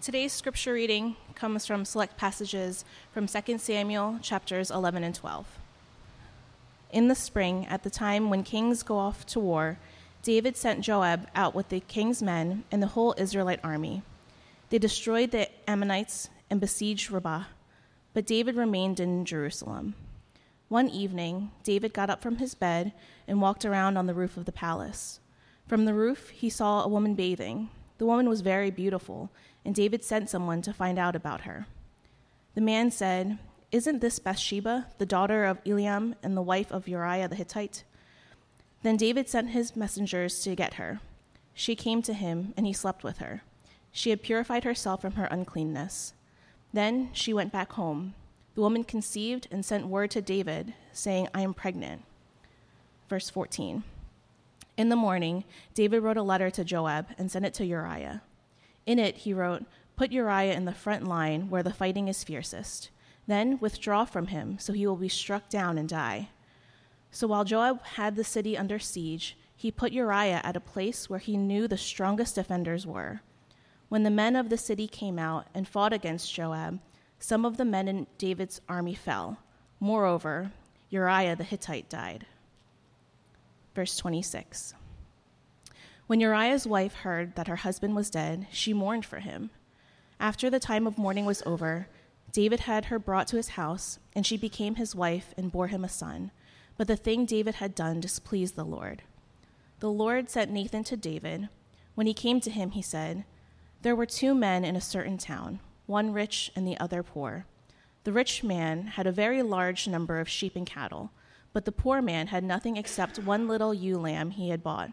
Today's scripture reading comes from select passages from 2 Samuel chapters 11 and 12. In the spring, at the time when kings go off to war, David sent Joab out with the king's men and the whole Israelite army. They destroyed the Ammonites and besieged Rabbah, but David remained in Jerusalem. One evening, David got up from his bed and walked around on the roof of the palace. From the roof, he saw a woman bathing. The woman was very beautiful, and David sent someone to find out about her. The man said, Isn't this Bathsheba, the daughter of Eliam and the wife of Uriah the Hittite? Then David sent his messengers to get her. She came to him, and he slept with her. She had purified herself from her uncleanness. Then she went back home. The woman conceived and sent word to David, saying, I am pregnant. Verse 14. In the morning, David wrote a letter to Joab and sent it to Uriah. In it, he wrote, Put Uriah in the front line where the fighting is fiercest. Then withdraw from him, so he will be struck down and die. So while Joab had the city under siege, he put Uriah at a place where he knew the strongest defenders were. When the men of the city came out and fought against Joab, some of the men in David's army fell. Moreover, Uriah the Hittite died. Verse 26. When Uriah's wife heard that her husband was dead, she mourned for him. After the time of mourning was over, David had her brought to his house, and she became his wife and bore him a son. But the thing David had done displeased the Lord. The Lord sent Nathan to David. When he came to him, he said, There were two men in a certain town, one rich and the other poor. The rich man had a very large number of sheep and cattle but the poor man had nothing except one little ewe lamb he had bought.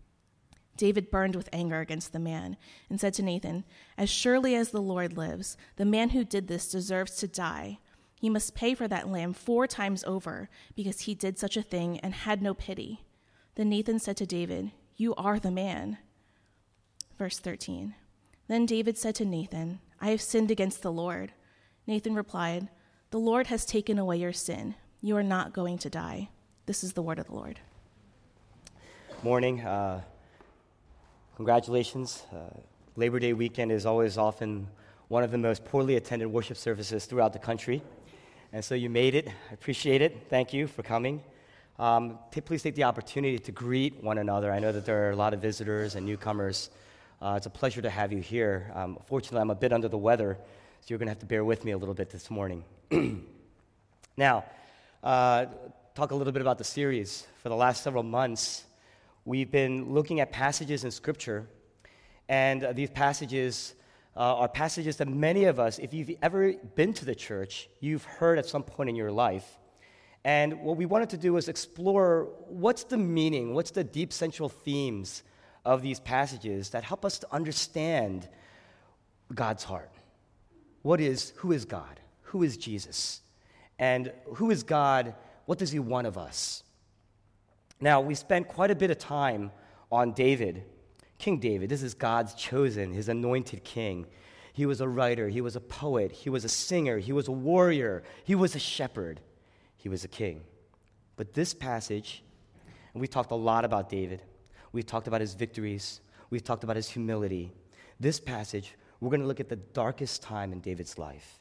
David burned with anger against the man and said to Nathan, As surely as the Lord lives, the man who did this deserves to die. He must pay for that lamb four times over because he did such a thing and had no pity. Then Nathan said to David, You are the man. Verse 13. Then David said to Nathan, I have sinned against the Lord. Nathan replied, The Lord has taken away your sin. You are not going to die. This is the word of the Lord. Morning. Uh, Congratulations. Uh, Labor Day weekend is always often one of the most poorly attended worship services throughout the country. And so you made it. I appreciate it. Thank you for coming. Um, t- please take the opportunity to greet one another. I know that there are a lot of visitors and newcomers. Uh, it's a pleasure to have you here. Um, fortunately, I'm a bit under the weather, so you're going to have to bear with me a little bit this morning. now, uh, talk a little bit about the series. For the last several months, We've been looking at passages in Scripture, and uh, these passages uh, are passages that many of us, if you've ever been to the church, you've heard at some point in your life. And what we wanted to do was explore what's the meaning, what's the deep central themes of these passages that help us to understand God's heart. What is, who is God? Who is Jesus? And who is God? What does He want of us? Now, we spent quite a bit of time on David, King David. This is God's chosen, his anointed king. He was a writer, he was a poet, he was a singer, he was a warrior, he was a shepherd, he was a king. But this passage, and we've talked a lot about David, we've talked about his victories, we've talked about his humility. This passage, we're going to look at the darkest time in David's life,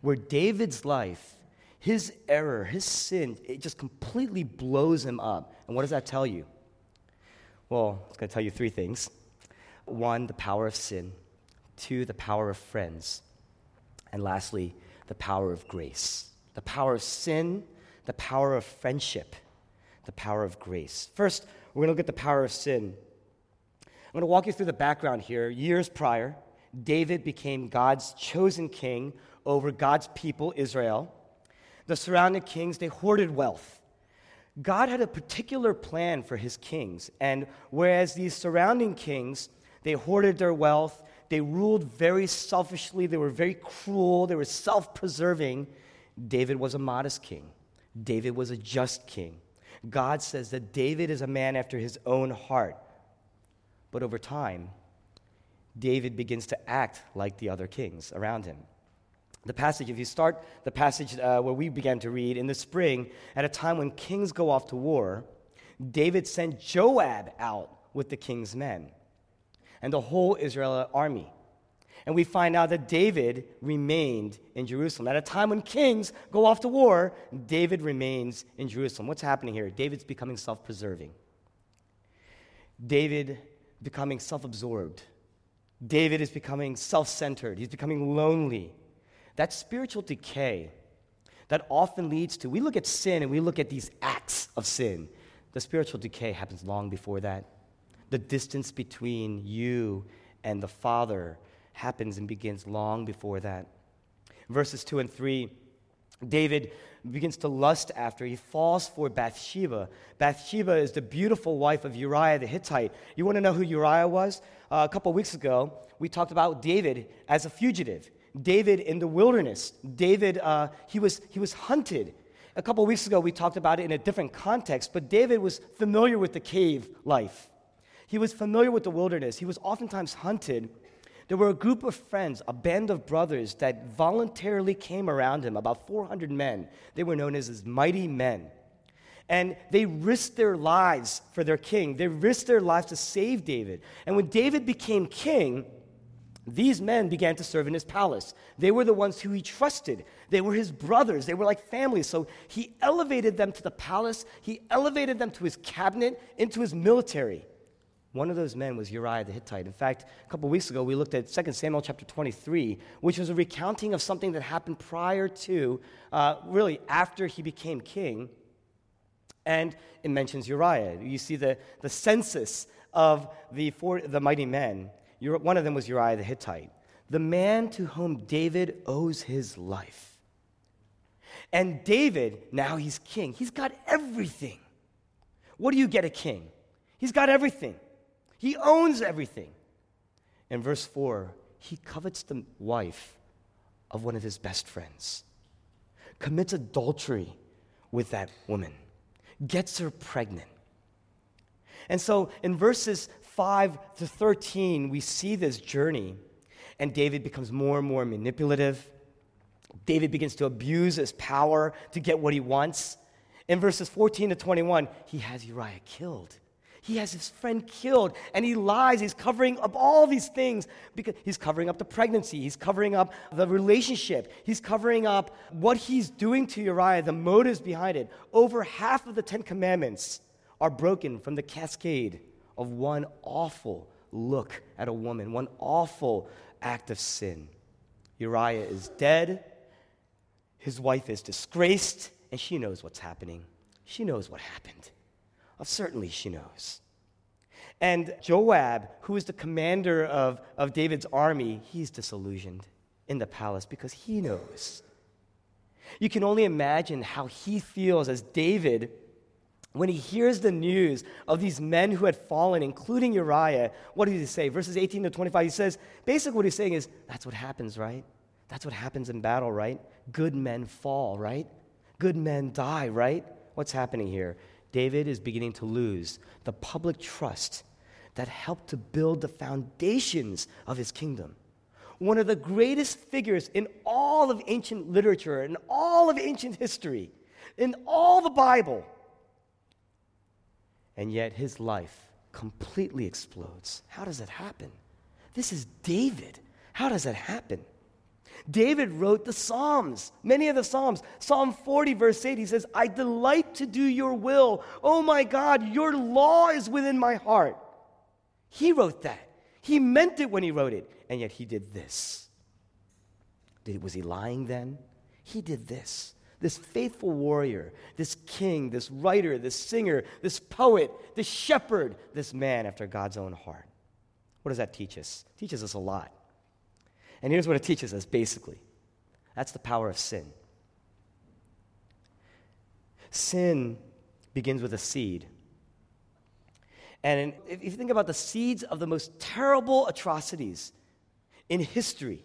where David's life his error, his sin, it just completely blows him up. And what does that tell you? Well, it's going to tell you three things one, the power of sin, two, the power of friends, and lastly, the power of grace. The power of sin, the power of friendship, the power of grace. First, we're going to look at the power of sin. I'm going to walk you through the background here. Years prior, David became God's chosen king over God's people, Israel the surrounding kings, they hoarded wealth. God had a particular plan for his kings, and whereas these surrounding kings, they hoarded their wealth, they ruled very selfishly, they were very cruel, they were self preserving, David was a modest king. David was a just king. God says that David is a man after his own heart. But over time, David begins to act like the other kings around him. The passage, if you start the passage uh, where we began to read in the spring, at a time when kings go off to war, David sent Joab out with the king's men and the whole Israel army. And we find out that David remained in Jerusalem. At a time when kings go off to war, David remains in Jerusalem. What's happening here? David's becoming self preserving. David becoming self absorbed. David is becoming self centered. He's becoming lonely. That spiritual decay that often leads to, we look at sin and we look at these acts of sin. The spiritual decay happens long before that. The distance between you and the Father happens and begins long before that. Verses 2 and 3, David begins to lust after. He falls for Bathsheba. Bathsheba is the beautiful wife of Uriah the Hittite. You want to know who Uriah was? Uh, a couple weeks ago, we talked about David as a fugitive. David in the wilderness. David, uh, he, was, he was hunted. A couple weeks ago, we talked about it in a different context, but David was familiar with the cave life. He was familiar with the wilderness. He was oftentimes hunted there were a group of friends, a band of brothers that voluntarily came around him, about 400 men. They were known as his mighty men. And they risked their lives for their king. They risked their lives to save David. And when David became king, these men began to serve in his palace. They were the ones who he trusted. They were his brothers. They were like family. So he elevated them to the palace. He elevated them to his cabinet, into his military. One of those men was Uriah the Hittite. In fact, a couple weeks ago, we looked at 2 Samuel chapter 23, which was a recounting of something that happened prior to, uh, really after he became king. And it mentions Uriah. You see the, the census of the, four, the mighty men. One of them was Uriah the Hittite, the man to whom David owes his life. And David, now he's king. He's got everything. What do you get a king? He's got everything. He owns everything. In verse 4, he covets the wife of one of his best friends, commits adultery with that woman, gets her pregnant. And so in verses 5 to 13, we see this journey, and David becomes more and more manipulative. David begins to abuse his power to get what he wants. In verses 14 to 21, he has Uriah killed. He has his friend killed and he lies. He's covering up all these things because he's covering up the pregnancy. He's covering up the relationship. He's covering up what he's doing to Uriah, the motives behind it. Over half of the Ten Commandments are broken from the cascade of one awful look at a woman, one awful act of sin. Uriah is dead. His wife is disgraced, and she knows what's happening. She knows what happened. Certainly she knows. And Joab, who is the commander of, of David's army, he's disillusioned in the palace because he knows. You can only imagine how he feels as David when he hears the news of these men who had fallen, including Uriah. What does he say? Verses 18 to 25, he says, basically what he's saying is, that's what happens, right? That's what happens in battle, right? Good men fall, right? Good men die, right? What's happening here? David is beginning to lose the public trust that helped to build the foundations of his kingdom. One of the greatest figures in all of ancient literature, in all of ancient history, in all the Bible. And yet his life completely explodes. How does that happen? This is David. How does that happen? David wrote the Psalms, many of the Psalms. Psalm 40, verse 8, he says, I delight to do your will. Oh my God, your law is within my heart. He wrote that. He meant it when he wrote it, and yet he did this. Did, was he lying then? He did this. This faithful warrior, this king, this writer, this singer, this poet, this shepherd, this man after God's own heart. What does that teach us? It teaches us a lot. And here's what it teaches us basically that's the power of sin. Sin begins with a seed. And if you think about the seeds of the most terrible atrocities in history,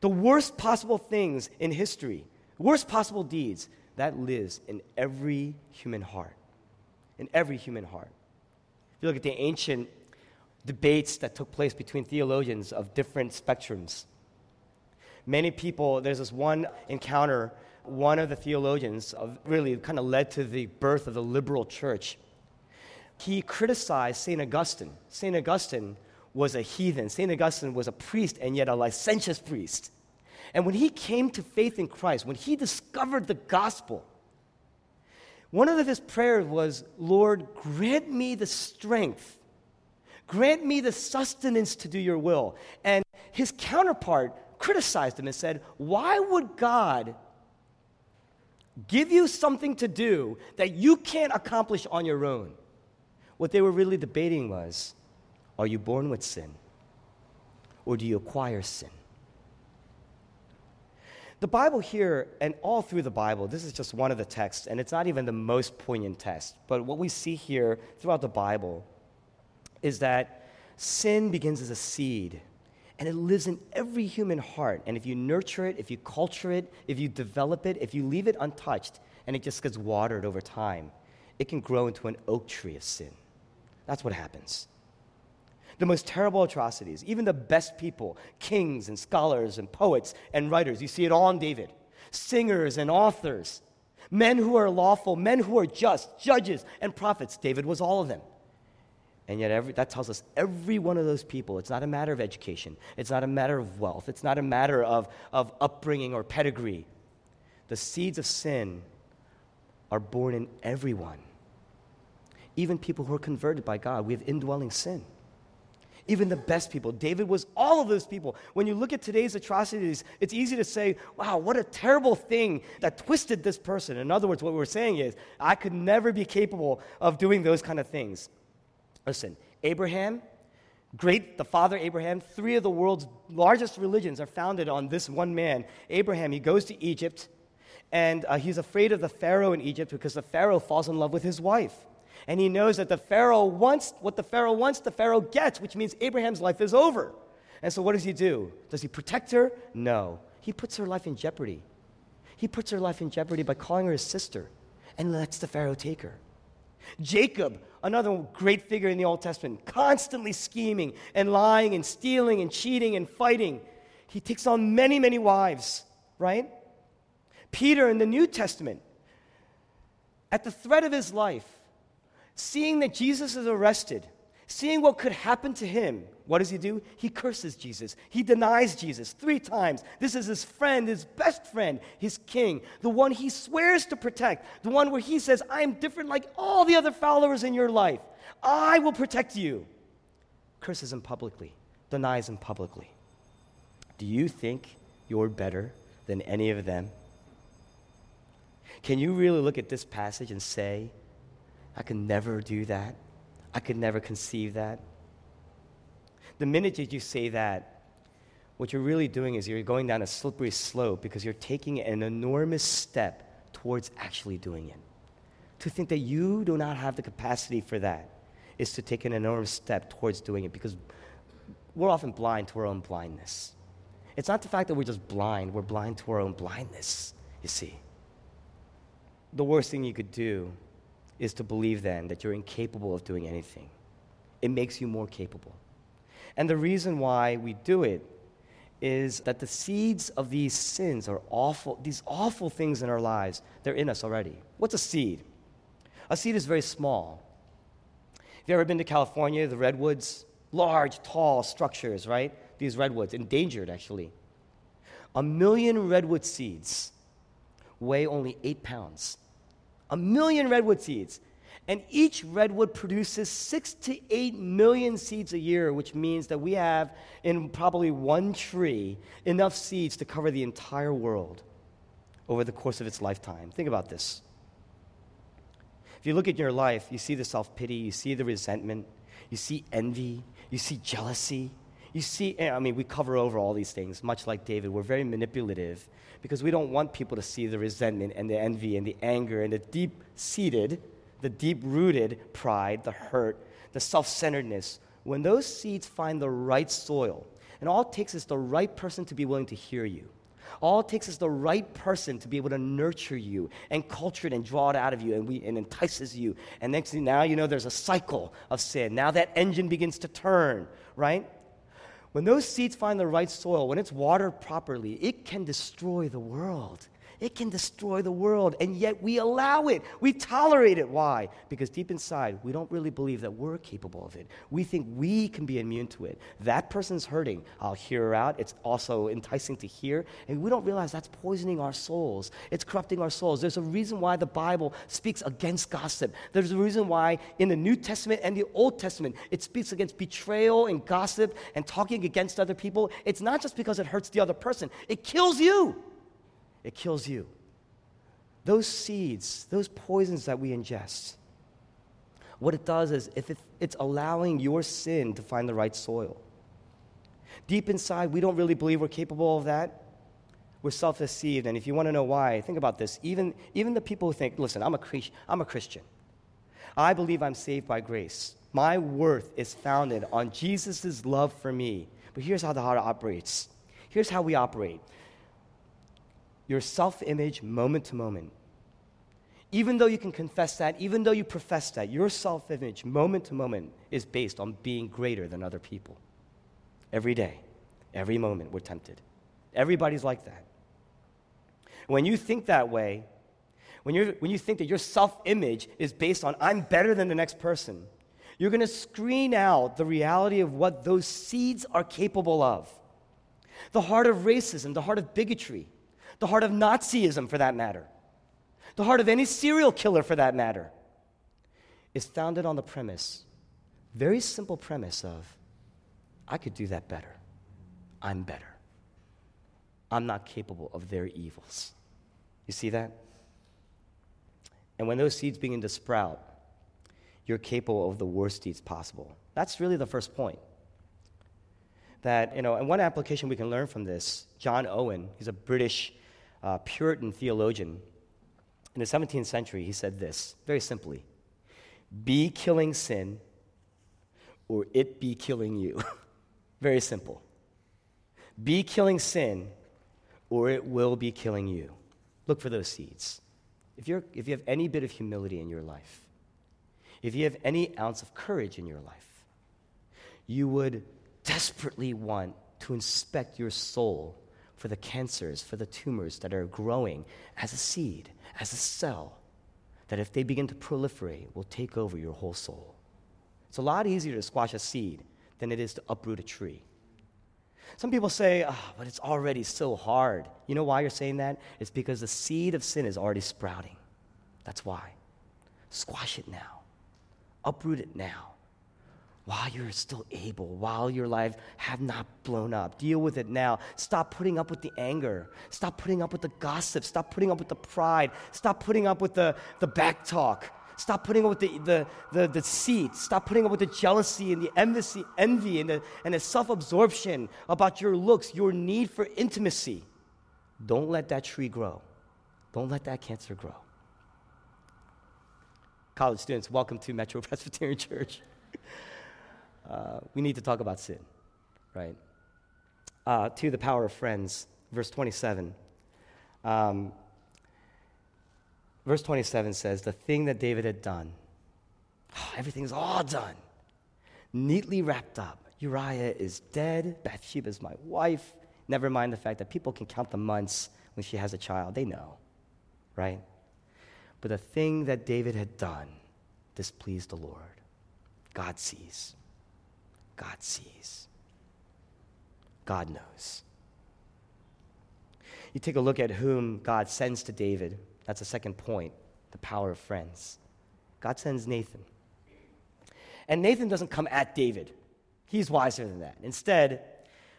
the worst possible things in history, worst possible deeds, that lives in every human heart. In every human heart. If you look at the ancient debates that took place between theologians of different spectrums, many people, there's this one encounter, one of the theologians of really kind of led to the birth of the liberal church. He criticized St. Augustine. St. Augustine was a heathen. St. Augustine was a priest and yet a licentious priest. And when he came to faith in Christ, when he discovered the gospel, one of his prayers was, Lord, grant me the strength, grant me the sustenance to do your will. And his counterpart criticized him and said, Why would God give you something to do that you can't accomplish on your own? What they were really debating was, Are you born with sin? Or do you acquire sin? The Bible here, and all through the Bible, this is just one of the texts, and it's not even the most poignant text, but what we see here throughout the Bible is that sin begins as a seed, and it lives in every human heart. And if you nurture it, if you culture it, if you develop it, if you leave it untouched, and it just gets watered over time, it can grow into an oak tree of sin. That's what happens the most terrible atrocities. Even the best people, kings and scholars and poets and writers, you see it all in David. Singers and authors, men who are lawful, men who are just, judges and prophets. David was all of them. And yet, every, that tells us every one of those people, it's not a matter of education, it's not a matter of wealth, it's not a matter of, of upbringing or pedigree. The seeds of sin are born in everyone. Even people who are converted by God, we have indwelling sin even the best people. David was all of those people. When you look at today's atrocities, it's easy to say, wow, what a terrible thing that twisted this person. In other words, what we're saying is, I could never be capable of doing those kind of things. Listen, Abraham, great, the father Abraham, three of the world's largest religions are founded on this one man. Abraham, he goes to Egypt, and uh, he's afraid of the Pharaoh in Egypt because the Pharaoh falls in love with his wife. And he knows that the Pharaoh wants what the Pharaoh wants, the Pharaoh gets, which means Abraham's life is over. And so what does he do? Does he protect her? No. He puts her life in jeopardy. He puts her life in jeopardy by calling her his sister and lets the Pharaoh take her. Jacob, another great figure in the Old Testament, constantly scheming and lying and stealing and cheating and fighting. He takes on many, many wives, right? Peter in the New Testament, at the threat of his life, seeing that Jesus is arrested, seeing what could happen to him, what does he do? He curses Jesus. He denies Jesus three times. This is his friend, his best friend, his king, the one he swears to protect, the one where he says, I am different like all the other followers in your life. I will protect you. Curses him publicly, denies him publicly. Do you think you're better than any of them? Can you really look at this passage and say, I could never do that. I could never conceive that. The minute that you say that, what you're really doing is you're going down a slippery slope because you're taking an enormous step towards actually doing it. To think that you do not have the capacity for that is to take an enormous step towards doing it because we're often blind to our own blindness. It's not the fact that we're just blind, we're blind to our own blindness, you see. The worst thing you could do is to believe then that you're incapable of doing anything. It makes you more capable. And the reason why we do it is that the seeds of these sins are awful, these awful things in our lives, they're in us already. What's a seed? A seed is very small. Have you ever been to California, the redwoods? Large, tall structures, right? These redwoods, endangered actually. A million redwood seeds weigh only eight pounds a million redwood seeds. And each redwood produces six to eight million seeds a year, which means that we have in probably one tree enough seeds to cover the entire world over the course of its lifetime. Think about this. If you look at your life, you see the self pity, you see the resentment, you see envy, you see jealousy, you see, eh, I mean, we cover over all these things, much like David. We're very manipulative because we don't want people to see the resentment and the envy and the anger and the deep seated, the deep rooted pride, the hurt, the self centeredness. When those seeds find the right soil, and all it takes is the right person to be willing to hear you, All it takes is the right person to be able to nurture you and culture it and draw it out of you and, we, and entices you. And next thing now, you know, there's a cycle of sin. Now that engine begins to turn, right? When those seeds find the right soil, when it's watered properly, it can destroy the world. It can destroy the world, and yet we allow it. We tolerate it. Why? Because deep inside, we don't really believe that we're capable of it. We think we can be immune to it. That person's hurting. I'll hear her out. It's also enticing to hear, and we don't realize that's poisoning our souls. It's corrupting our souls. There's a reason why the Bible speaks against gossip. There's a reason why in the New Testament and the Old Testament it speaks against betrayal and gossip and talking against other people. It's not just because it hurts the other person, it kills you it kills you. Those seeds, those poisons that we ingest, what it does is if it's allowing your sin to find the right soil. Deep inside, we don't really believe we're capable of that. We're self deceived. And if you want to know why, think about this. Even, even the people who think, listen, I'm a, I'm a Christian, I believe I'm saved by grace. My worth is founded on Jesus' love for me. But here's how the heart operates. Here's how we operate your self image moment to moment. Even though you can confess that, even though you profess that, your self image moment to moment is based on being greater than other people. Every day, every moment, we're tempted. Everybody's like that. When you think that way, when, you're, when you think that your self image is based on, I'm better than the next person, you're going to screen out the reality of what those seeds are capable of. The heart of racism, the heart of bigotry, the heart of Nazism, for that matter, the heart of any serial killer, for that matter, is founded on the premise, very simple premise of, I could do that better. I'm better. I'm not capable of their evils. You see that? And when those seeds begin to sprout, you're capable of the worst deeds possible. That's really the first point. That, you know, and one application we can learn from this, John Owen, he's a British uh, Puritan theologian. In the 17th century, he said this very simply Be killing sin, or it be killing you. very simple. Be killing sin, or it will be killing you. Look for those seeds. If, you're, if you have any bit of humility in your life, if you have any ounce of courage in your life, you would desperately want to inspect your soul for the cancers, for the tumors that are growing as a seed, as a cell, that if they begin to proliferate, will take over your whole soul. It's a lot easier to squash a seed than it is to uproot a tree. Some people say, oh, but it's already so hard. You know why you're saying that? It's because the seed of sin is already sprouting. That's why. Squash it now, uproot it now while you're still able, while your life have not blown up. Deal with it now. Stop putting up with the anger. Stop putting up with the gossip. Stop putting up with the pride. Stop putting up with the, the back talk. Stop putting up with the, the, the, the deceit. Stop putting up with the jealousy and the envy, envy and the, and the self absorption about your looks, your need for intimacy. Don't let that tree grow. Don't let that cancer grow. College students, welcome to Metro Presbyterian Church. Uh, we need to talk about sin, right? Uh, to the power of friends, verse 27. Um, verse 27 says, The thing that David had done, oh, everything's all done, neatly wrapped up. Uriah is dead, Bathsheba is my wife. Never mind the fact that people can count the months when she has a child. They know, right? But the thing that David had done displeased the Lord. God sees. God sees. God knows. You take a look at whom God sends to David. That's the second point the power of friends. God sends Nathan. And Nathan doesn't come at David, he's wiser than that. Instead,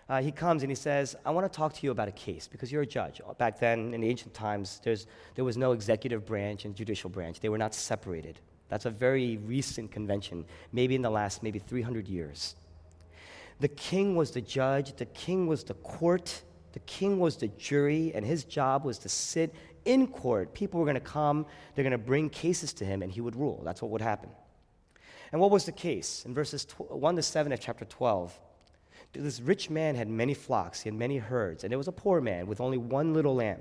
uh, he comes and he says, I want to talk to you about a case because you're a judge. Back then, in ancient times, there was no executive branch and judicial branch, they were not separated. That's a very recent convention, maybe in the last maybe 300 years. The king was the judge, the king was the court, the king was the jury, and his job was to sit in court. People were going to come, they're going to bring cases to him, and he would rule. That's what would happen. And what was the case? In verses 1 to 7 of chapter 12, This rich man had many flocks, he had many herds, and there was a poor man with only one little lamb.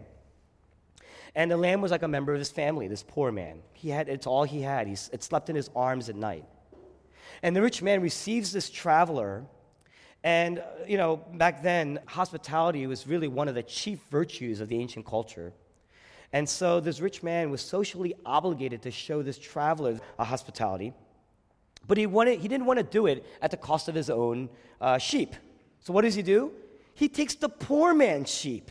And the lamb was like a member of his family, this poor man. He had, it's all he had. He, it slept in his arms at night. And the rich man receives this traveler. And, you know, back then, hospitality was really one of the chief virtues of the ancient culture. And so this rich man was socially obligated to show this traveler a hospitality. But he, wanted, he didn't want to do it at the cost of his own uh, sheep. So what does he do? He takes the poor man's sheep.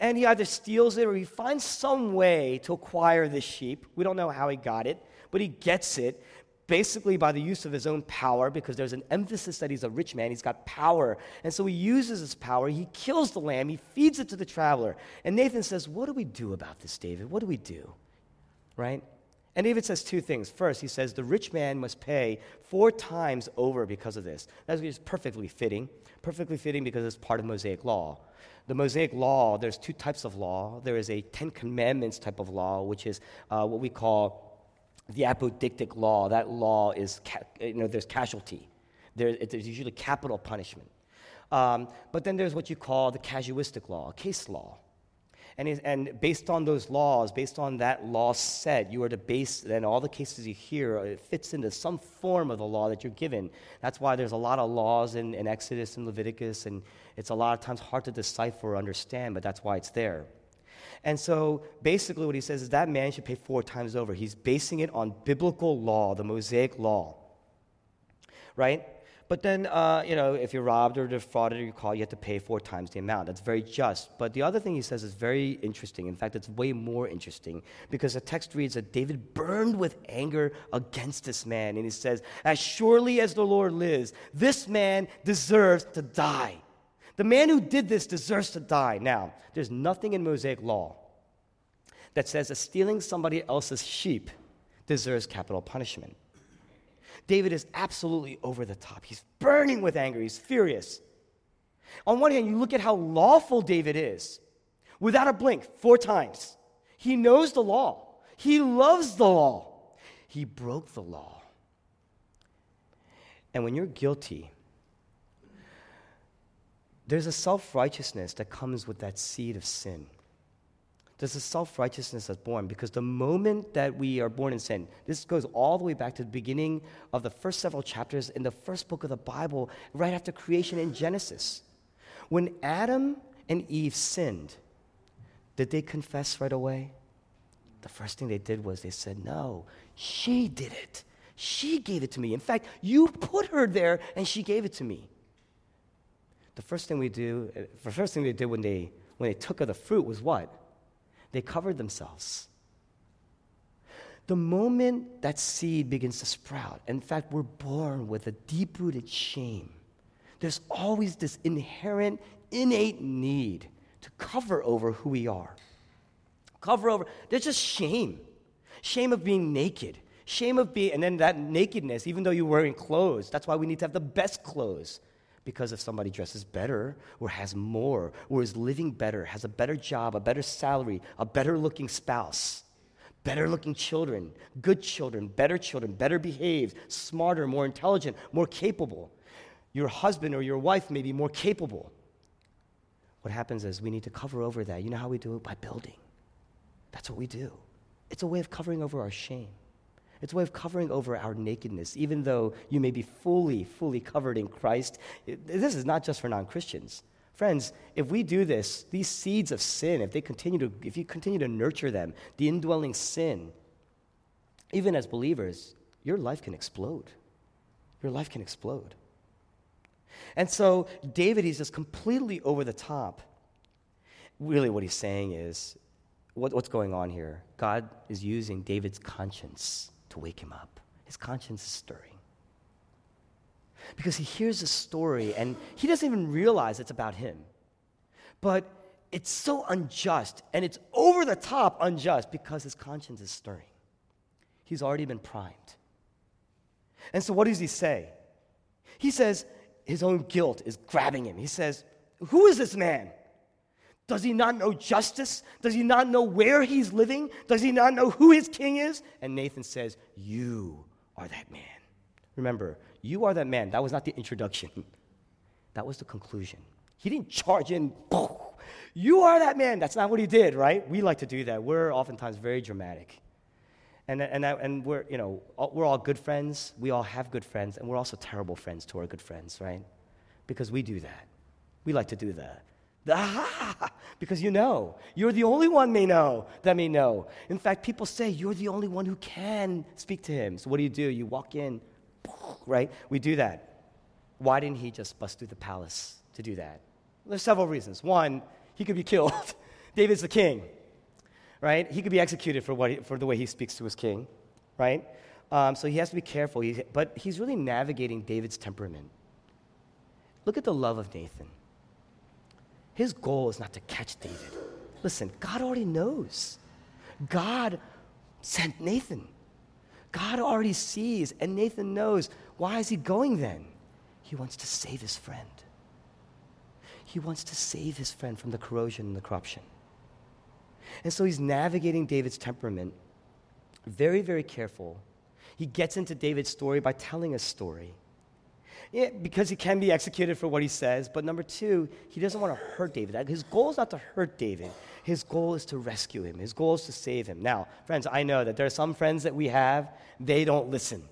And he either steals it or he finds some way to acquire this sheep. We don't know how he got it, but he gets it basically by the use of his own power because there's an emphasis that he's a rich man. He's got power. And so he uses his power. He kills the lamb. He feeds it to the traveler. And Nathan says, What do we do about this, David? What do we do? Right? And David says two things. First, he says the rich man must pay four times over because of this. That's just perfectly fitting. Perfectly fitting because it's part of Mosaic law. The Mosaic law, there's two types of law. There is a Ten Commandments type of law, which is uh, what we call the apodictic law. That law is, you know, there's casualty. There, there's usually capital punishment. Um, but then there's what you call the casuistic law, case law. And, and based on those laws, based on that law set, you are to base then all the cases you hear, uh, it fits into some form of the law that you're given. That's why there's a lot of laws in, in Exodus and Leviticus, and it's a lot of times hard to decipher or understand, but that's why it's there. And so basically, what he says is that man should pay four times over. He's basing it on biblical law, the Mosaic law. Right? But then, uh, you know, if you're robbed or defrauded or you caught, you have to pay four times the amount. That's very just. But the other thing he says is very interesting. In fact, it's way more interesting because the text reads that David burned with anger against this man. And he says, As surely as the Lord lives, this man deserves to die. The man who did this deserves to die. Now, there's nothing in Mosaic law that says that stealing somebody else's sheep deserves capital punishment. David is absolutely over the top. He's burning with anger, he's furious. On one hand, you look at how lawful David is without a blink, four times. He knows the law, he loves the law. He broke the law. And when you're guilty, there's a self righteousness that comes with that seed of sin. There's a self righteousness that's born because the moment that we are born in sin, this goes all the way back to the beginning of the first several chapters in the first book of the Bible, right after creation in Genesis. When Adam and Eve sinned, did they confess right away? The first thing they did was they said, No, she did it. She gave it to me. In fact, you put her there and she gave it to me. The first thing we do, the first thing they did when they, when they took of the fruit was what? They covered themselves. The moment that seed begins to sprout, in fact, we're born with a deep rooted shame. There's always this inherent, innate need to cover over who we are. Cover over, there's just shame. Shame of being naked. Shame of being, and then that nakedness, even though you're wearing clothes, that's why we need to have the best clothes because if somebody dresses better or has more or is living better, has a better job, a better salary, a better looking spouse, better looking children, good children, better children, better behaved, smarter, more intelligent, more capable, your husband or your wife may be more capable. What happens is we need to cover over that. You know how we do it? By building. That's what we do. It's a way of covering over our shame. It's a way of covering over our nakedness, even though you may be fully, fully covered in Christ. This is not just for non Christians. Friends, if we do this, these seeds of sin, if they continue to, if you continue to nurture them, the indwelling sin, even as believers, your life can explode. Your life can explode. And so David, he's just completely over the top. Really, what he's saying is, what, what's going on here? God is using David's conscience to wake him up. His conscience is stirring. Because he hears a story and he doesn't even realize it's about him. But it's so unjust and it's over the top unjust because his conscience is stirring. He's already been primed. And so, what does he say? He says his own guilt is grabbing him. He says, Who is this man? Does he not know justice? Does he not know where he's living? Does he not know who his king is? And Nathan says, You are that man. Remember, you are that man. That was not the introduction. That was the conclusion. He didn't charge in, you are that man. That's not what he did, right? We like to do that. We're oftentimes very dramatic. And, and, and we're, you know, we're all good friends. We all have good friends, and we're also terrible friends to our good friends, right? Because we do that. We like to do that. Because you know. You're the only one may know that may know. In fact, people say you're the only one who can speak to him. So what do you do? You walk in, right? We do that. Why didn't he just bust through the palace to do that? There's several reasons. One, he could be killed. David's the king, right? He could be executed for, what he, for the way he speaks to his king, right? Um, so he has to be careful. But he's really navigating David's temperament. Look at the love of Nathan. His goal is not to catch David. Listen, God already knows. God sent Nathan. God already sees, and Nathan knows. Why is he going then? He wants to save his friend. He wants to save his friend from the corrosion and the corruption. And so he's navigating David's temperament, very, very careful. He gets into David's story by telling a story. Yeah, because he can be executed for what he says. But number two, he doesn't want to hurt David. His goal is not to hurt David. His goal is to rescue him. His goal is to save him. Now, friends, I know that there are some friends that we have, they don't listen.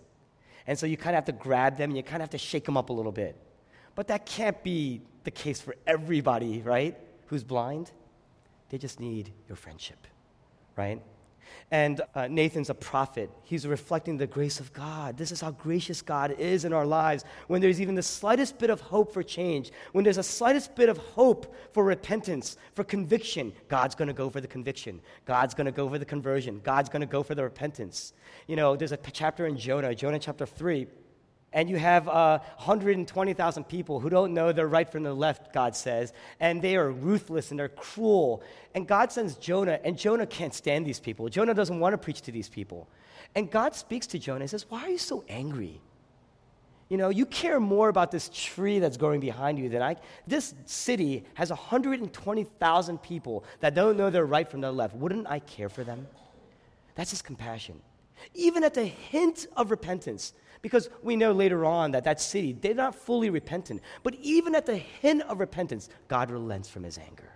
And so you kind of have to grab them and you kind of have to shake them up a little bit. But that can't be the case for everybody, right? Who's blind. They just need your friendship, right? And uh, Nathan's a prophet. He's reflecting the grace of God. This is how gracious God is in our lives. When there's even the slightest bit of hope for change, when there's a slightest bit of hope for repentance, for conviction, God's going to go for the conviction. God's going to go for the conversion. God's going to go for the repentance. You know, there's a chapter in Jonah, Jonah chapter 3 and you have uh, 120,000 people who don't know their right from their left, God says, and they are ruthless and they're cruel. And God sends Jonah, and Jonah can't stand these people. Jonah doesn't want to preach to these people. And God speaks to Jonah and says, Why are you so angry? You know, you care more about this tree that's growing behind you than I. This city has 120,000 people that don't know their right from their left. Wouldn't I care for them? That's his compassion. Even at the hint of repentance, because we know later on that that city, they're not fully repentant. But even at the hint of repentance, God relents from his anger.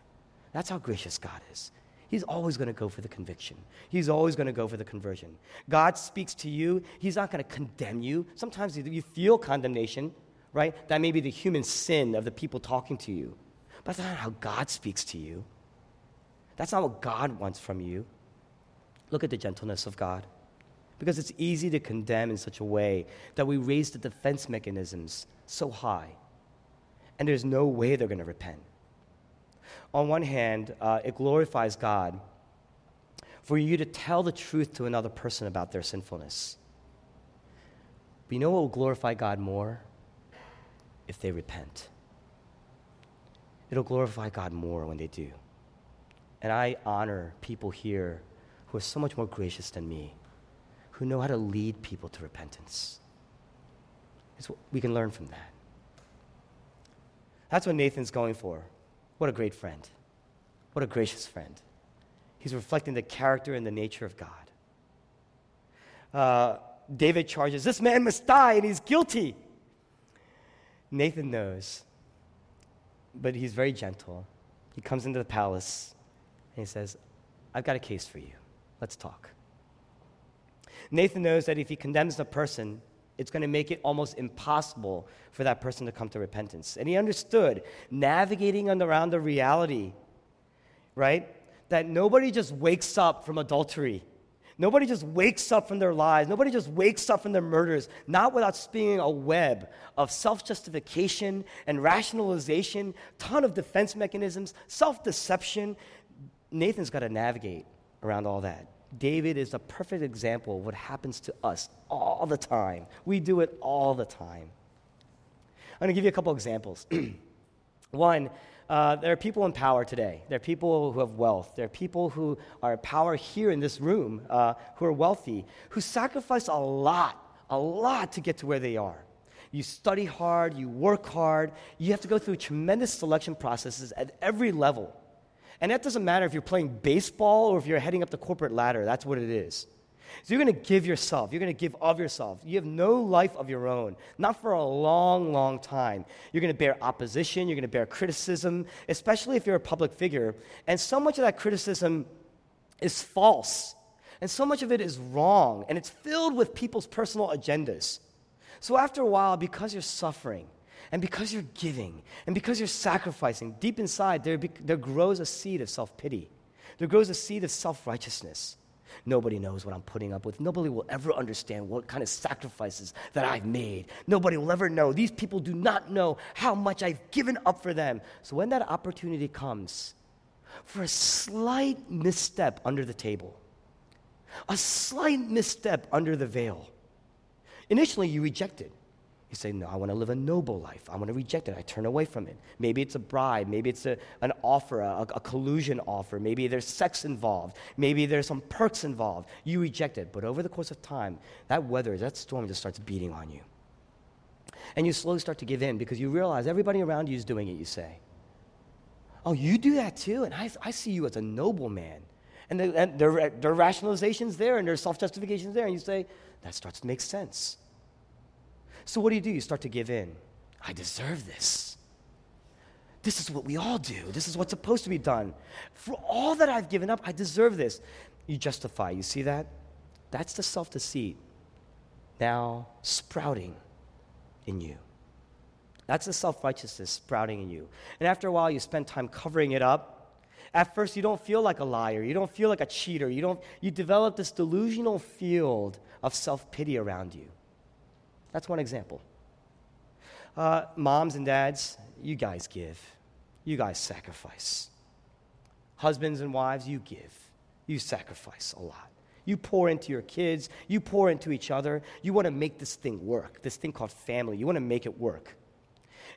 That's how gracious God is. He's always going to go for the conviction. He's always going to go for the conversion. God speaks to you. He's not going to condemn you. Sometimes you feel condemnation, right? That may be the human sin of the people talking to you. But that's not how God speaks to you. That's not what God wants from you. Look at the gentleness of God because it's easy to condemn in such a way that we raise the defense mechanisms so high, and there's no way they're going to repent. On one hand, uh, it glorifies God for you to tell the truth to another person about their sinfulness. But you know what will glorify God more? If they repent. It'll glorify God more when they do. And I honor people here who are so much more gracious than me who know how to lead people to repentance. It's what we can learn from that. That's what Nathan's going for. What a great friend. What a gracious friend. He's reflecting the character and the nature of God. Uh, David charges, This man must die and he's guilty. Nathan knows, but he's very gentle. He comes into the palace and he says, I've got a case for you. Let's talk. Nathan knows that if he condemns the person, it's going to make it almost impossible for that person to come to repentance. And he understood navigating around the reality, right? That nobody just wakes up from adultery. Nobody just wakes up from their lies. Nobody just wakes up from their murders, not without spinning a web of self justification and rationalization, ton of defense mechanisms, self deception. Nathan's got to navigate around all that. David is a perfect example of what happens to us all the time. We do it all the time. I'm going to give you a couple examples. One, uh, there are people in power today. There are people who have wealth. There are people who are power here in this room uh, who are wealthy, who sacrifice a lot, a lot to get to where they are. You study hard, you work hard, you have to go through tremendous selection processes at every level. And that doesn't matter if you're playing baseball or if you're heading up the corporate ladder, that's what it is. So you're going to give yourself. You're going to give of yourself. You have no life of your own, not for a long, long time. You're going to bear opposition. You're going to bear criticism, especially if you're a public figure. And so much of that criticism is false. And so much of it is wrong. And it's filled with people's personal agendas. So after a while, because you're suffering, and because you're giving, and because you're sacrificing, deep inside, there, there grows a seed of self pity. There grows a seed of self righteousness. Nobody knows what I'm putting up with. Nobody will ever understand what kind of sacrifices that I've made. Nobody will ever know. These people do not know how much I've given up for them. So when that opportunity comes for a slight misstep under the table, a slight misstep under the veil, initially you reject it. You say, No, I want to live a noble life. I want to reject it. I turn away from it. Maybe it's a bribe. Maybe it's a, an offer, a, a collusion offer. Maybe there's sex involved. Maybe there's some perks involved. You reject it. But over the course of time, that weather, that storm just starts beating on you. And you slowly start to give in because you realize everybody around you is doing it, you say. Oh, you do that too? And I, I see you as a noble man. And, the, and there, there are rationalizations there and there's self justifications there. And you say, that starts to make sense. So what do you do? You start to give in. I deserve this. This is what we all do. This is what's supposed to be done. For all that I've given up, I deserve this. You justify. You see that? That's the self deceit now sprouting in you. That's the self righteousness sprouting in you. And after a while, you spend time covering it up. At first, you don't feel like a liar. You don't feel like a cheater. You, don't, you develop this delusional field of self pity around you. That's one example. Uh, moms and dads, you guys give. You guys sacrifice. Husbands and wives, you give. You sacrifice a lot. You pour into your kids. You pour into each other. You want to make this thing work, this thing called family. You want to make it work.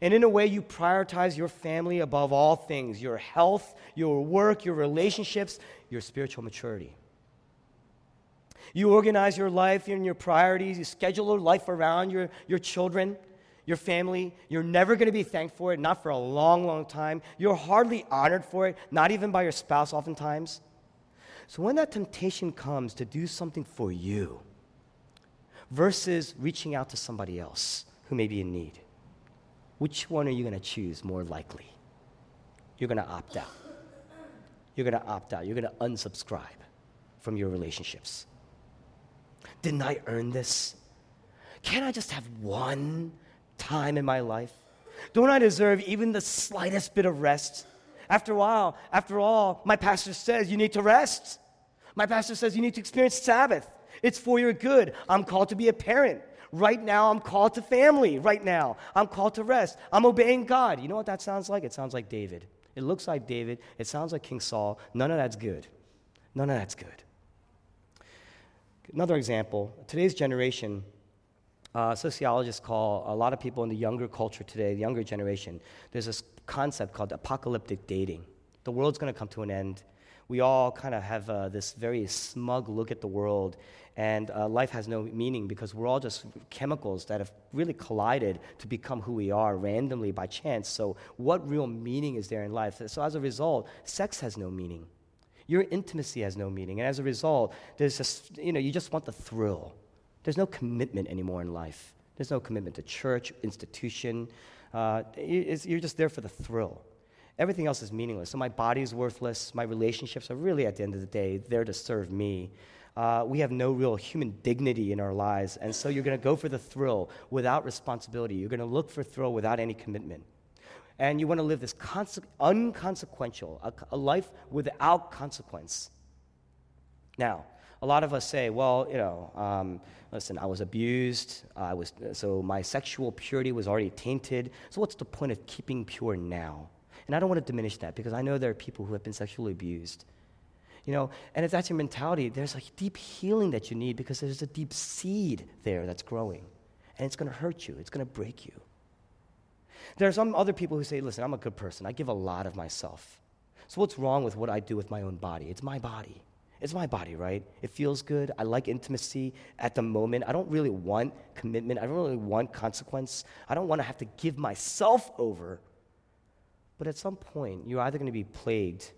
And in a way, you prioritize your family above all things your health, your work, your relationships, your spiritual maturity. You organize your life and your priorities. You schedule your life around your, your children, your family. You're never going to be thanked for it, not for a long, long time. You're hardly honored for it, not even by your spouse, oftentimes. So when that temptation comes to do something for you versus reaching out to somebody else who may be in need, which one are you going to choose more likely? You're going to opt out. You're going to opt out. You're going to unsubscribe from your relationships. Didn't I earn this? Can't I just have one time in my life? Don't I deserve even the slightest bit of rest? After a while, after all, my pastor says you need to rest. My pastor says you need to experience Sabbath. It's for your good. I'm called to be a parent. Right now, I'm called to family. Right now, I'm called to rest. I'm obeying God. You know what that sounds like? It sounds like David. It looks like David. It sounds like King Saul. None of that's good. None of that's good. Another example today's generation, uh, sociologists call a lot of people in the younger culture today, the younger generation, there's this concept called apocalyptic dating. The world's going to come to an end. We all kind of have uh, this very smug look at the world, and uh, life has no meaning because we're all just chemicals that have really collided to become who we are randomly by chance. So, what real meaning is there in life? So, as a result, sex has no meaning. Your intimacy has no meaning. And as a result, there's just, you know, you just want the thrill. There's no commitment anymore in life. There's no commitment to church, institution. Uh, you're just there for the thrill. Everything else is meaningless. So my body is worthless. My relationships are really, at the end of the day, there to serve me. Uh, we have no real human dignity in our lives. And so you're going to go for the thrill without responsibility. You're going to look for thrill without any commitment and you want to live this conse- unconsequential, a, a life without consequence. Now, a lot of us say, well, you know, um, listen, I was abused, I was, so my sexual purity was already tainted. So what's the point of keeping pure now? And I don't want to diminish that because I know there are people who have been sexually abused. You know, and if that's your mentality, there's a deep healing that you need because there's a deep seed there that's growing. And it's going to hurt you, it's going to break you. There are some other people who say, listen, I'm a good person. I give a lot of myself. So what's wrong with what I do with my own body? It's my body. It's my body, right? It feels good. I like intimacy at the moment. I don't really want commitment. I don't really want consequence. I don't want to have to give myself over. But at some point, you're either going to be plagued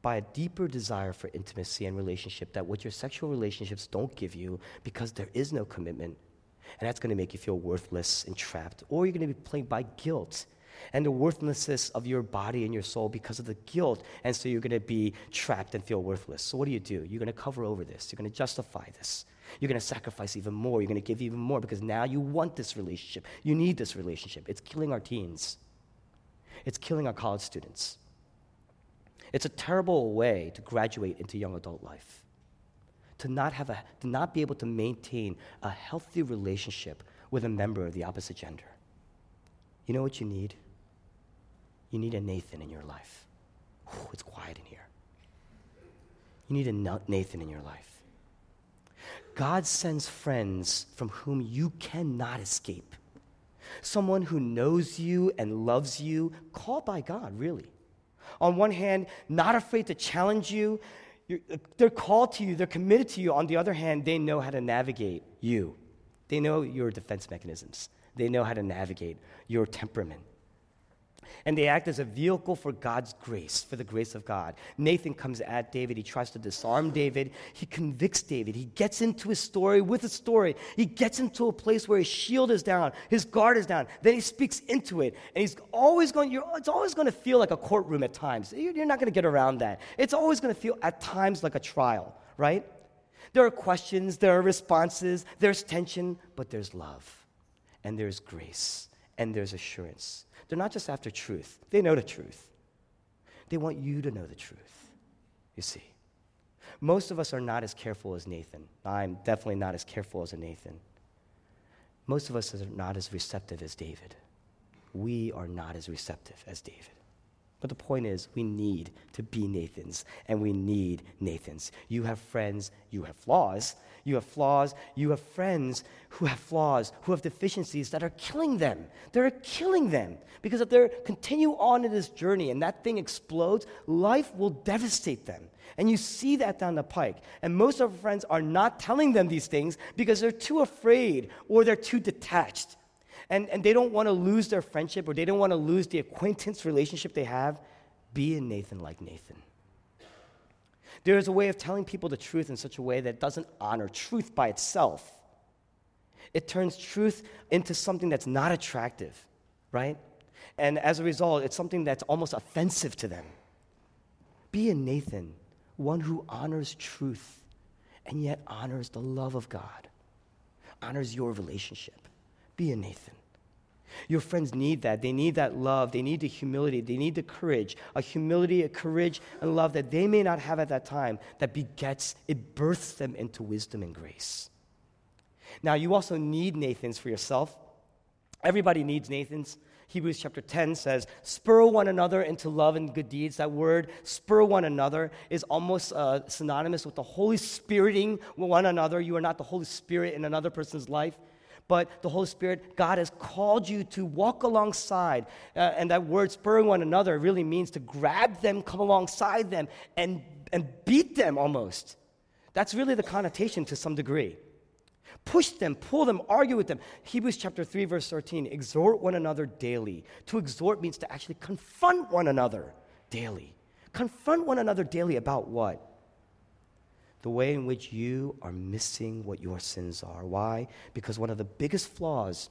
by a deeper desire for intimacy and relationship that what your sexual relationships don't give you because there is no commitment. And that's going to make you feel worthless and trapped. Or you're going to be plagued by guilt and the worthlessness of your body and your soul because of the guilt. And so you're going to be trapped and feel worthless. So what do you do? You're going to cover over this, you're going to justify this. You're going to sacrifice even more. You're going to give even more because now you want this relationship. You need this relationship. It's killing our teens, it's killing our college students. It's a terrible way to graduate into young adult life. To not, have a, to not be able to maintain a healthy relationship with a member of the opposite gender. You know what you need? You need a Nathan in your life. It's quiet in here. You need a Nathan in your life. God sends friends from whom you cannot escape. Someone who knows you and loves you, called by God, really on one hand, not afraid to challenge you. You're, they're called to you, they're committed to you. On the other hand, they know how to navigate you. They know your defense mechanisms, they know how to navigate your temperament and they act as a vehicle for God's grace, for the grace of God. Nathan comes at David. He tries to disarm David. He convicts David. He gets into his story with a story. He gets into a place where his shield is down, his guard is down. Then he speaks into it. And he's always going, you're, it's always going to feel like a courtroom at times. You're not going to get around that. It's always going to feel at times like a trial, right? There are questions, there are responses, there's tension, but there's love, and there's grace, and there's assurance. They're not just after truth, they know the truth. They want you to know the truth, you see. Most of us are not as careful as Nathan. I'm definitely not as careful as a Nathan. Most of us are not as receptive as David. We are not as receptive as David. But the point is, we need to be Nathans, and we need Nathans. You have friends, you have flaws. You have flaws, you have friends who have flaws, who have deficiencies that are killing them. They're killing them. Because if they continue on in this journey and that thing explodes, life will devastate them. And you see that down the pike. And most of our friends are not telling them these things because they're too afraid or they're too detached and, and they don't want to lose their friendship or they don't want to lose the acquaintance relationship they have, be a Nathan like Nathan. There is a way of telling people the truth in such a way that doesn't honor truth by itself. It turns truth into something that's not attractive, right? And as a result, it's something that's almost offensive to them. Be a Nathan, one who honors truth and yet honors the love of God, honors your relationship. Be a Nathan. Your friends need that. They need that love. They need the humility. They need the courage. A humility, a courage, and love that they may not have at that time that begets, it births them into wisdom and grace. Now, you also need Nathans for yourself. Everybody needs Nathans. Hebrews chapter 10 says, spur one another into love and good deeds. That word, spur one another, is almost uh, synonymous with the Holy Spiriting one another. You are not the Holy Spirit in another person's life but the Holy Spirit, God has called you to walk alongside. Uh, and that word, spurring one another, really means to grab them, come alongside them, and, and beat them almost. That's really the connotation to some degree. Push them, pull them, argue with them. Hebrews chapter 3, verse 13 exhort one another daily. To exhort means to actually confront one another daily. Confront one another daily about what? The way in which you are missing what your sins are. Why? Because one of the biggest flaws,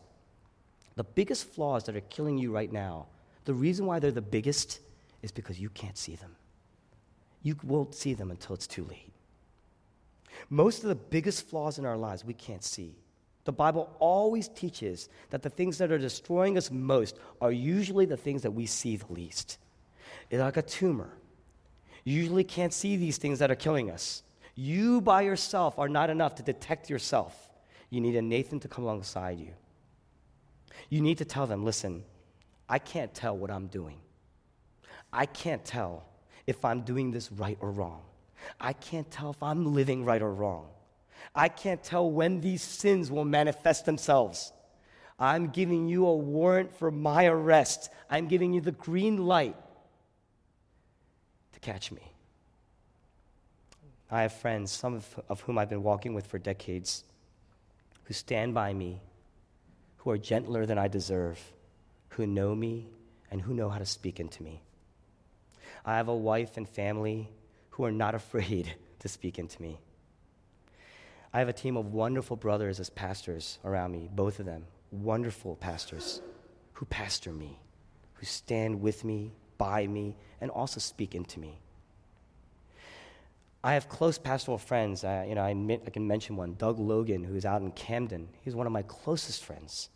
the biggest flaws that are killing you right now, the reason why they're the biggest is because you can't see them. You won't see them until it's too late. Most of the biggest flaws in our lives we can't see. The Bible always teaches that the things that are destroying us most are usually the things that we see the least. It's like a tumor. You usually can't see these things that are killing us. You by yourself are not enough to detect yourself. You need a Nathan to come alongside you. You need to tell them, listen, I can't tell what I'm doing. I can't tell if I'm doing this right or wrong. I can't tell if I'm living right or wrong. I can't tell when these sins will manifest themselves. I'm giving you a warrant for my arrest. I'm giving you the green light to catch me. I have friends, some of, of whom I've been walking with for decades, who stand by me, who are gentler than I deserve, who know me, and who know how to speak into me. I have a wife and family who are not afraid to speak into me. I have a team of wonderful brothers as pastors around me, both of them, wonderful pastors who pastor me, who stand with me, by me, and also speak into me. I have close pastoral friends. Uh, you know, I, I can mention one, Doug Logan, who's out in Camden. He's one of my closest friends.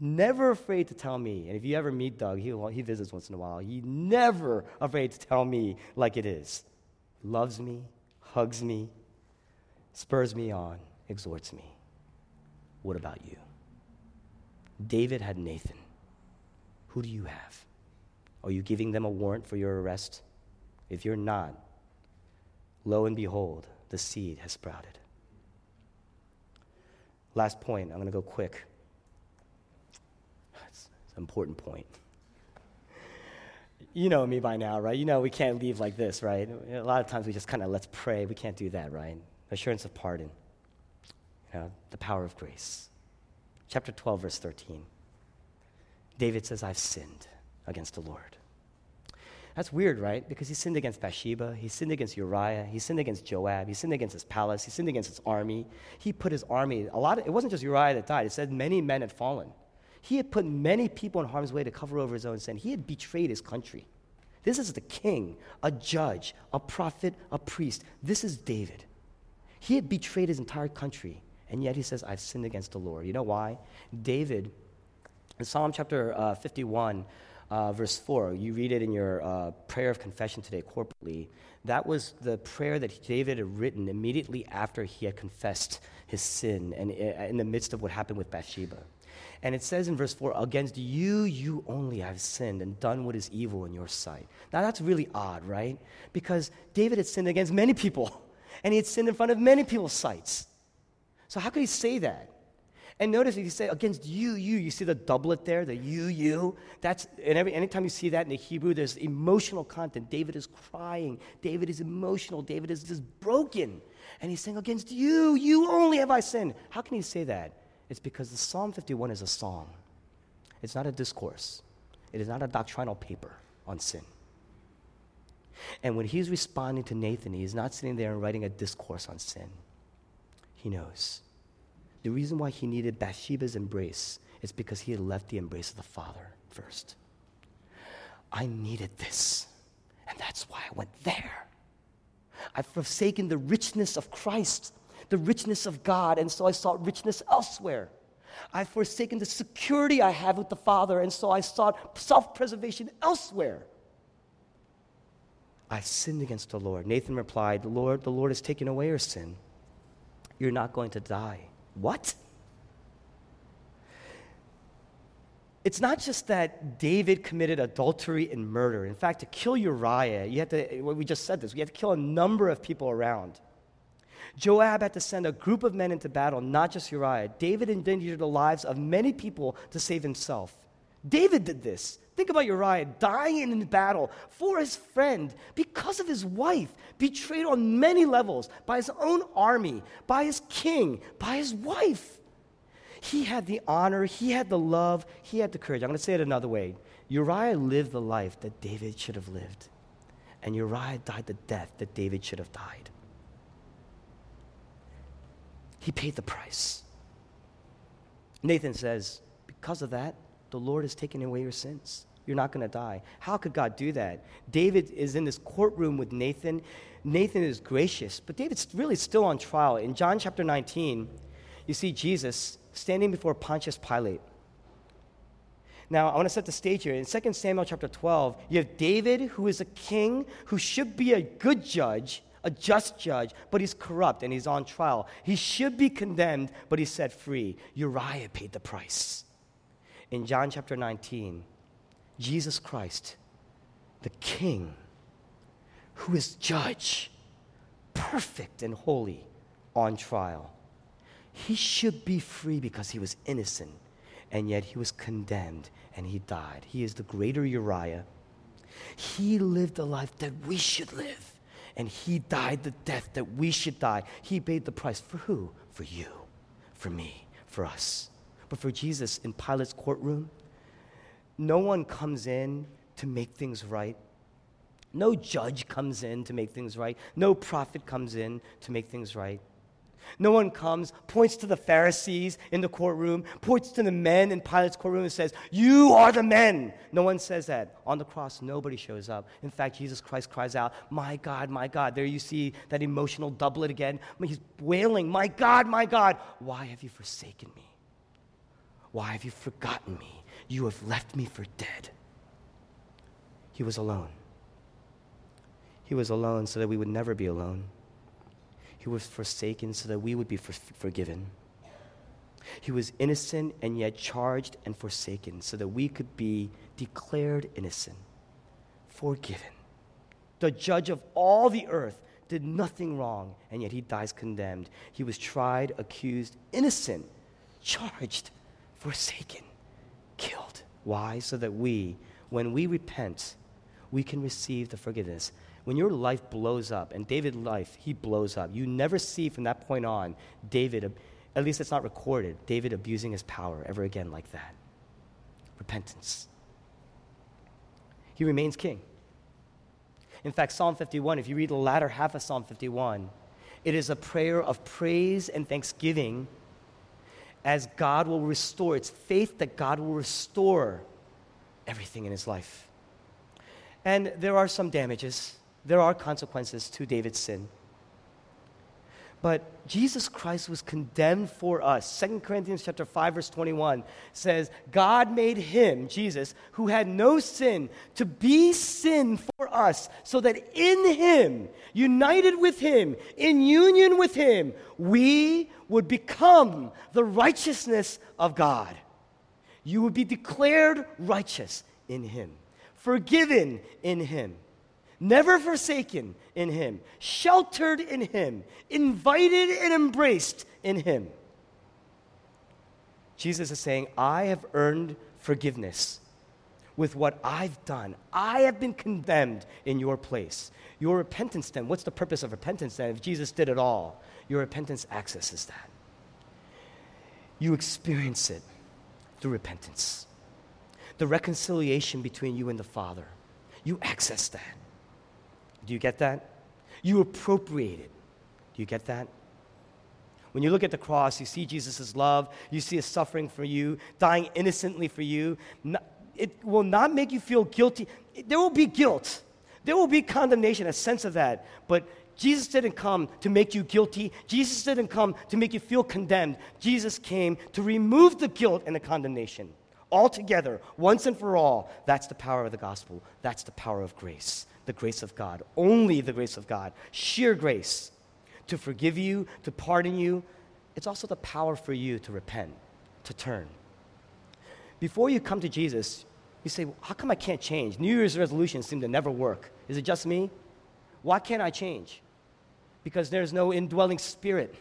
Never afraid to tell me. And if you ever meet Doug, he, he visits once in a while. He's never afraid to tell me like it is. Loves me, hugs me, spurs me on, exhorts me. What about you? David had Nathan. Who do you have? Are you giving them a warrant for your arrest? If you're not, lo and behold, the seed has sprouted. Last point, I'm going to go quick. It's, it's an important point. You know me by now, right? You know we can't leave like this, right? A lot of times we just kind of let's pray. We can't do that, right? Assurance of pardon. You know, the power of grace. Chapter 12, verse 13. David says, I've sinned against the Lord. That's weird, right? Because he sinned against Bathsheba, he sinned against Uriah, he sinned against Joab, he sinned against his palace, he sinned against his army. He put his army, a lot of, it wasn't just Uriah that died, it said many men had fallen. He had put many people in harm's way to cover over his own sin. He had betrayed his country. This is the king, a judge, a prophet, a priest. This is David. He had betrayed his entire country, and yet he says, I've sinned against the Lord. You know why? David, in Psalm chapter uh, 51, uh, verse 4, you read it in your uh, prayer of confession today corporately. That was the prayer that David had written immediately after he had confessed his sin and uh, in the midst of what happened with Bathsheba. And it says in verse 4, Against you, you only have sinned and done what is evil in your sight. Now that's really odd, right? Because David had sinned against many people, and he had sinned in front of many people's sights. So how could he say that? And notice if you say against you, you, you see the doublet there, the you, you. That's and every anytime you see that in the Hebrew, there's emotional content. David is crying. David is emotional. David is just broken. And he's saying, Against you, you only have I sinned. How can he say that? It's because the Psalm 51 is a song. It's not a discourse. It is not a doctrinal paper on sin. And when he's responding to Nathan, he's not sitting there and writing a discourse on sin. He knows. The reason why he needed Bathsheba's embrace is because he had left the embrace of the Father first. I needed this, and that's why I went there. I've forsaken the richness of Christ, the richness of God, and so I sought richness elsewhere. I've forsaken the security I have with the Father, and so I sought self preservation elsewhere. I sinned against the Lord. Nathan replied, Lord, the Lord has taken away your sin. You're not going to die. What? It's not just that David committed adultery and murder. In fact, to kill Uriah, you had to, well, we just said this, we had to kill a number of people around. Joab had to send a group of men into battle, not just Uriah. David endangered the lives of many people to save himself. David did this. Think about Uriah dying in battle for his friend because of his wife, betrayed on many levels by his own army, by his king, by his wife. He had the honor, he had the love, he had the courage. I'm going to say it another way. Uriah lived the life that David should have lived, and Uriah died the death that David should have died. He paid the price. Nathan says, Because of that, the Lord has taken away your sins. You're not going to die. How could God do that? David is in this courtroom with Nathan. Nathan is gracious, but David's really still on trial. In John chapter 19, you see Jesus standing before Pontius Pilate. Now, I want to set the stage here. In 2 Samuel chapter 12, you have David, who is a king, who should be a good judge, a just judge, but he's corrupt and he's on trial. He should be condemned, but he's set free. Uriah paid the price. In John chapter 19, Jesus Christ, the King, who is judge, perfect and holy, on trial. He should be free because he was innocent, and yet he was condemned and he died. He is the greater Uriah. He lived a life that we should live, and he died the death that we should die. He paid the price for who? For you, for me, for us. But for Jesus in Pilate's courtroom, no one comes in to make things right. No judge comes in to make things right. No prophet comes in to make things right. No one comes, points to the Pharisees in the courtroom, points to the men in Pilate's courtroom and says, You are the men. No one says that. On the cross, nobody shows up. In fact, Jesus Christ cries out, My God, my God. There you see that emotional doublet again. He's wailing, My God, my God, why have you forsaken me? Why have you forgotten me? You have left me for dead. He was alone. He was alone so that we would never be alone. He was forsaken so that we would be for- forgiven. He was innocent and yet charged and forsaken so that we could be declared innocent, forgiven. The judge of all the earth did nothing wrong, and yet he dies condemned. He was tried, accused, innocent, charged, forsaken. Why? So that we, when we repent, we can receive the forgiveness when your life blows up, and David's life, he blows up, you never see from that point on David, at least it's not recorded, David abusing his power ever again like that. Repentance. He remains king. In fact, Psalm 51, if you read the latter half of Psalm 51, it is a prayer of praise and thanksgiving as God will restore. It's faith that God will restore everything in his life. And there are some damages there are consequences to David's sin. But Jesus Christ was condemned for us. 2 Corinthians chapter 5 verse 21 says, God made him, Jesus, who had no sin, to be sin for us, so that in him, united with him, in union with him, we would become the righteousness of God. You would be declared righteous in him, forgiven in him never forsaken in Him, sheltered in Him, invited and embraced in Him. Jesus is saying, I have earned forgiveness with what I've done. I have been condemned in your place. Your repentance, then, what's the purpose of repentance then? If Jesus did it all, your repentance accesses that. You experience it through repentance. The reconciliation between you and the Father. You access that. Do you get that? You appropriate it. Do you get that? When you look at the cross, you see Jesus' love, you see his suffering for you, dying innocently for you. It will not make you feel guilty. There will be guilt, there will be condemnation, a sense of that. But Jesus didn't come to make you guilty. Jesus didn't come to make you feel condemned. Jesus came to remove the guilt and the condemnation altogether, once and for all. That's the power of the gospel. That's the power of grace the grace of God, only the grace of God, sheer grace to forgive you, to pardon you. It's also the power for you to repent, to turn. Before you come to Jesus, you say, How come I can't change? New Year's resolutions seem to never work. Is it just me? Why can't I change? Because there's no indwelling spirit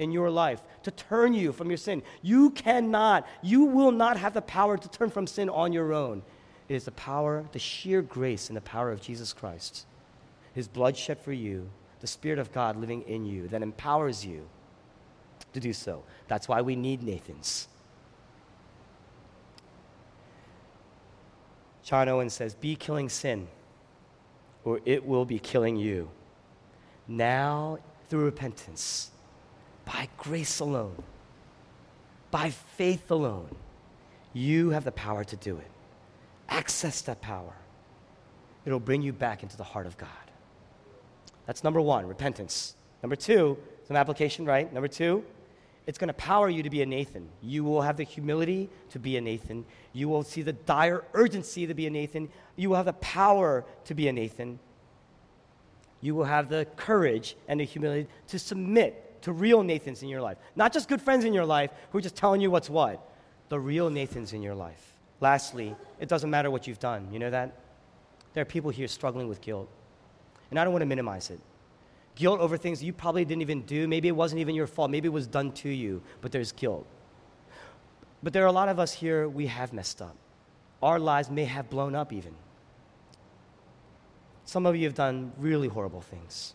in your life to turn you from your sin. You cannot, you will not have the power to turn from sin on your own. It is the power, the sheer grace and the power of Jesus Christ, His blood shed for you, the Spirit of God living in you that empowers you to do so. That's why we need Nathans. John Owen says, Be killing sin, or it will be killing you. Now, through repentance, by grace alone, by faith alone, you have the power to do it. Access that power. It'll bring you back into the heart of God. That's number one, repentance. Number two, some application, right? Number two, it's going to power you to be a Nathan. You will have the humility to be a Nathan. You will see the dire urgency to be a Nathan. You will have the power to be a Nathan. You will have the courage and the humility to submit to real Nathans in your life. Not just good friends in your life who are just telling you what's what, the real Nathans in your life. Lastly, it doesn't matter what you've done. You know that? There are people here struggling with guilt. And I don't want to minimize it. Guilt over things you probably didn't even do. Maybe it wasn't even your fault. Maybe it was done to you, but there's guilt. But there are a lot of us here, we have messed up. Our lives may have blown up even. Some of you have done really horrible things.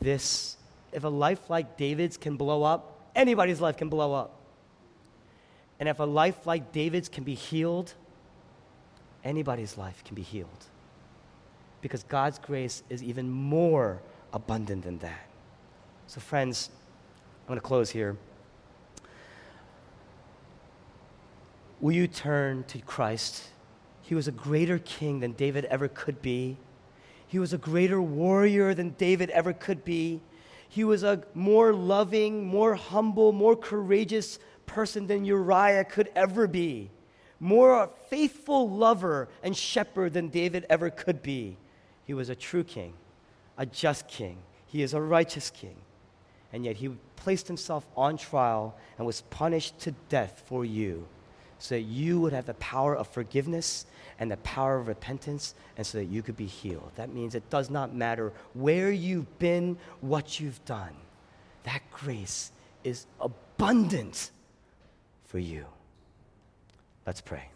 This, if a life like David's can blow up, anybody's life can blow up. And if a life like David's can be healed, anybody's life can be healed. because God's grace is even more abundant than that. So, friends, I'm going to close here. Will you turn to Christ? He was a greater king than David ever could be. He was a greater warrior than David ever could be. He was a more loving, more humble, more courageous person than Uriah could ever be. More a faithful lover and shepherd than David ever could be. He was a true king, a just king. He is a righteous king. And yet he placed himself on trial and was punished to death for you so that you would have the power of forgiveness and the power of repentance, and so that you could be healed. That means it does not matter where you've been, what you've done. That grace is abundant for you. Let's pray.